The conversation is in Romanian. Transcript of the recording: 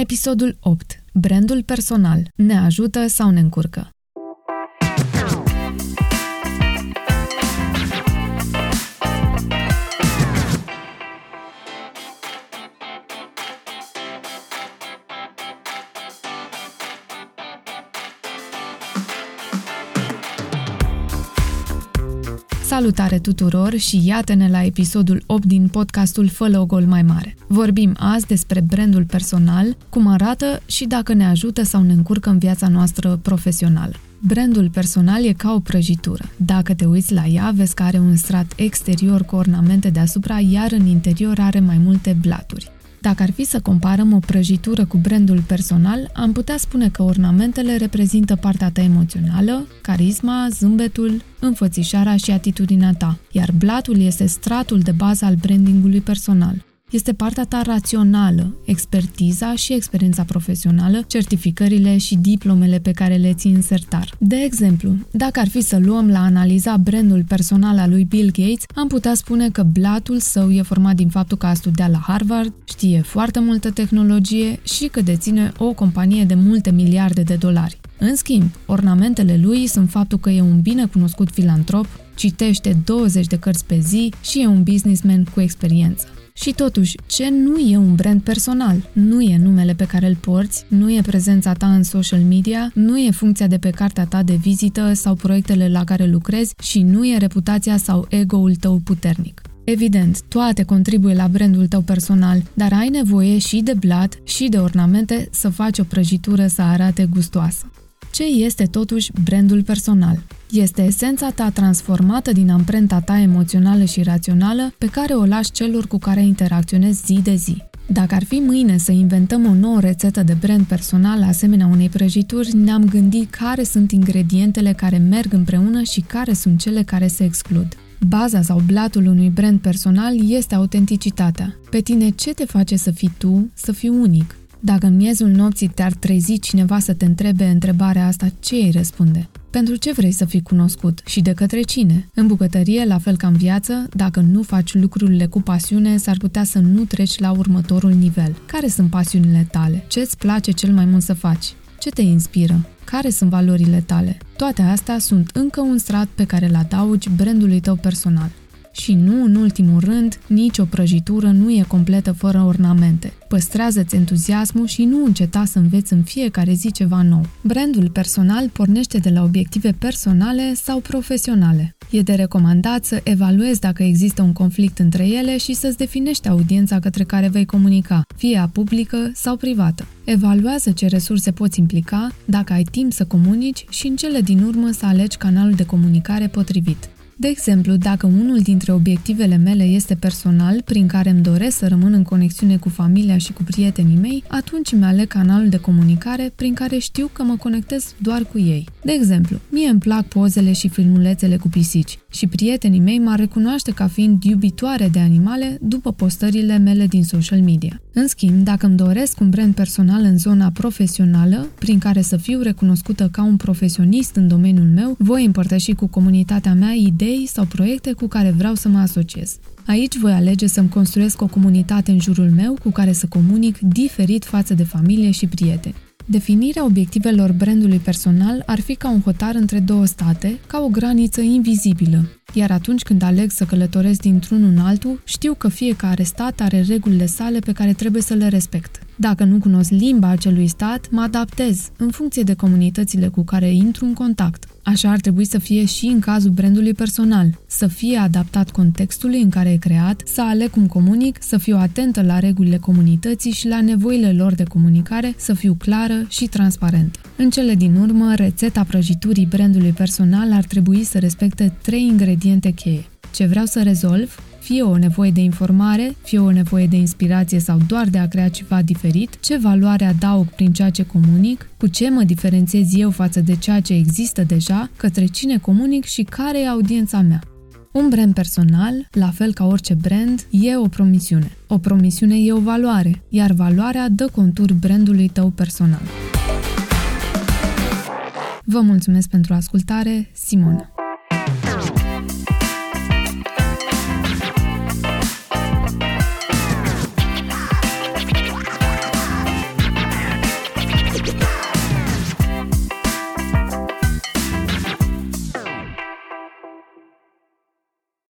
Episodul 8. Brandul personal. Ne ajută sau ne încurcă? Salutare tuturor și iată-ne la episodul 8 din podcastul Fă o gol mai mare. Vorbim azi despre brandul personal, cum arată și dacă ne ajută sau ne încurcă în viața noastră profesională. Brandul personal e ca o prăjitură. Dacă te uiți la ea, vezi că are un strat exterior cu ornamente deasupra, iar în interior are mai multe blaturi. Dacă ar fi să comparăm o prăjitură cu brandul personal, am putea spune că ornamentele reprezintă partea ta emoțională, carisma, zâmbetul, înfățișarea și atitudinea ta, iar blatul este stratul de bază al brandingului personal este partea ta rațională, expertiza și experiența profesională, certificările și diplomele pe care le ții în sertar. De exemplu, dacă ar fi să luăm la analiza brandul personal al lui Bill Gates, am putea spune că blatul său e format din faptul că a studiat la Harvard, știe foarte multă tehnologie și că deține o companie de multe miliarde de dolari. În schimb, ornamentele lui sunt faptul că e un bine cunoscut filantrop, citește 20 de cărți pe zi și e un businessman cu experiență. Și totuși, ce nu e un brand personal? Nu e numele pe care îl porți, nu e prezența ta în social media, nu e funcția de pe cartea ta de vizită sau proiectele la care lucrezi și nu e reputația sau ego-ul tău puternic. Evident, toate contribuie la brandul tău personal, dar ai nevoie și de blat și de ornamente să faci o prăjitură să arate gustoasă. Ce este totuși brandul personal? Este esența ta transformată din amprenta ta emoțională și rațională pe care o lași celor cu care interacționezi zi de zi. Dacă ar fi mâine să inventăm o nouă rețetă de brand personal asemenea unei prăjituri, ne-am gândit care sunt ingredientele care merg împreună și care sunt cele care se exclud. Baza sau blatul unui brand personal este autenticitatea. Pe tine ce te face să fii tu, să fii unic? Dacă în miezul nopții te-ar trezi cineva să te întrebe întrebarea asta, ce îi răspunde? Pentru ce vrei să fii cunoscut și de către cine? În bucătărie, la fel ca în viață, dacă nu faci lucrurile cu pasiune, s-ar putea să nu treci la următorul nivel. Care sunt pasiunile tale? Ce îți place cel mai mult să faci? Ce te inspiră? Care sunt valorile tale? Toate astea sunt încă un strat pe care îl adaugi brandului tău personal. Și nu în ultimul rând, nicio prăjitură nu e completă fără ornamente. Păstrează-ți entuziasmul și nu înceta să înveți în fiecare zi ceva nou. Brandul personal pornește de la obiective personale sau profesionale. E de recomandat să evaluezi dacă există un conflict între ele și să-ți definești audiența către care vei comunica, fie a publică sau privată. Evaluează ce resurse poți implica, dacă ai timp să comunici și în cele din urmă să alegi canalul de comunicare potrivit. De exemplu, dacă unul dintre obiectivele mele este personal, prin care îmi doresc să rămân în conexiune cu familia și cu prietenii mei, atunci îmi aleg canalul de comunicare prin care știu că mă conectez doar cu ei. De exemplu, mie îmi plac pozele și filmulețele cu pisici și prietenii mei mă recunoaște ca fiind iubitoare de animale după postările mele din social media. În schimb, dacă îmi doresc un brand personal în zona profesională, prin care să fiu recunoscută ca un profesionist în domeniul meu, voi împărtăși cu comunitatea mea idei sau proiecte cu care vreau să mă asociez. Aici voi alege să-mi construiesc o comunitate în jurul meu cu care să comunic diferit față de familie și prieteni. Definirea obiectivelor brandului personal ar fi ca un hotar între două state, ca o graniță invizibilă. Iar atunci când aleg să călătoresc dintr-unul în altul, știu că fiecare stat are regulile sale pe care trebuie să le respect. Dacă nu cunosc limba acelui stat, mă adaptez în funcție de comunitățile cu care intru în contact. Așa ar trebui să fie și în cazul brandului personal, să fie adaptat contextului în care e creat, să aleg cum comunic, să fiu atentă la regulile comunității și la nevoile lor de comunicare, să fiu clară și transparentă. În cele din urmă, rețeta prăjiturii brandului personal ar trebui să respecte trei ingrediente cheie. Ce vreau să rezolv, fie o nevoie de informare, fie o nevoie de inspirație sau doar de a crea ceva diferit, ce valoare adaug prin ceea ce comunic, cu ce mă diferențiez eu față de ceea ce există deja, către cine comunic și care e audiența mea. Un brand personal, la fel ca orice brand, e o promisiune. O promisiune e o valoare, iar valoarea dă contur brandului tău personal. Vă mulțumesc pentru ascultare, Simona.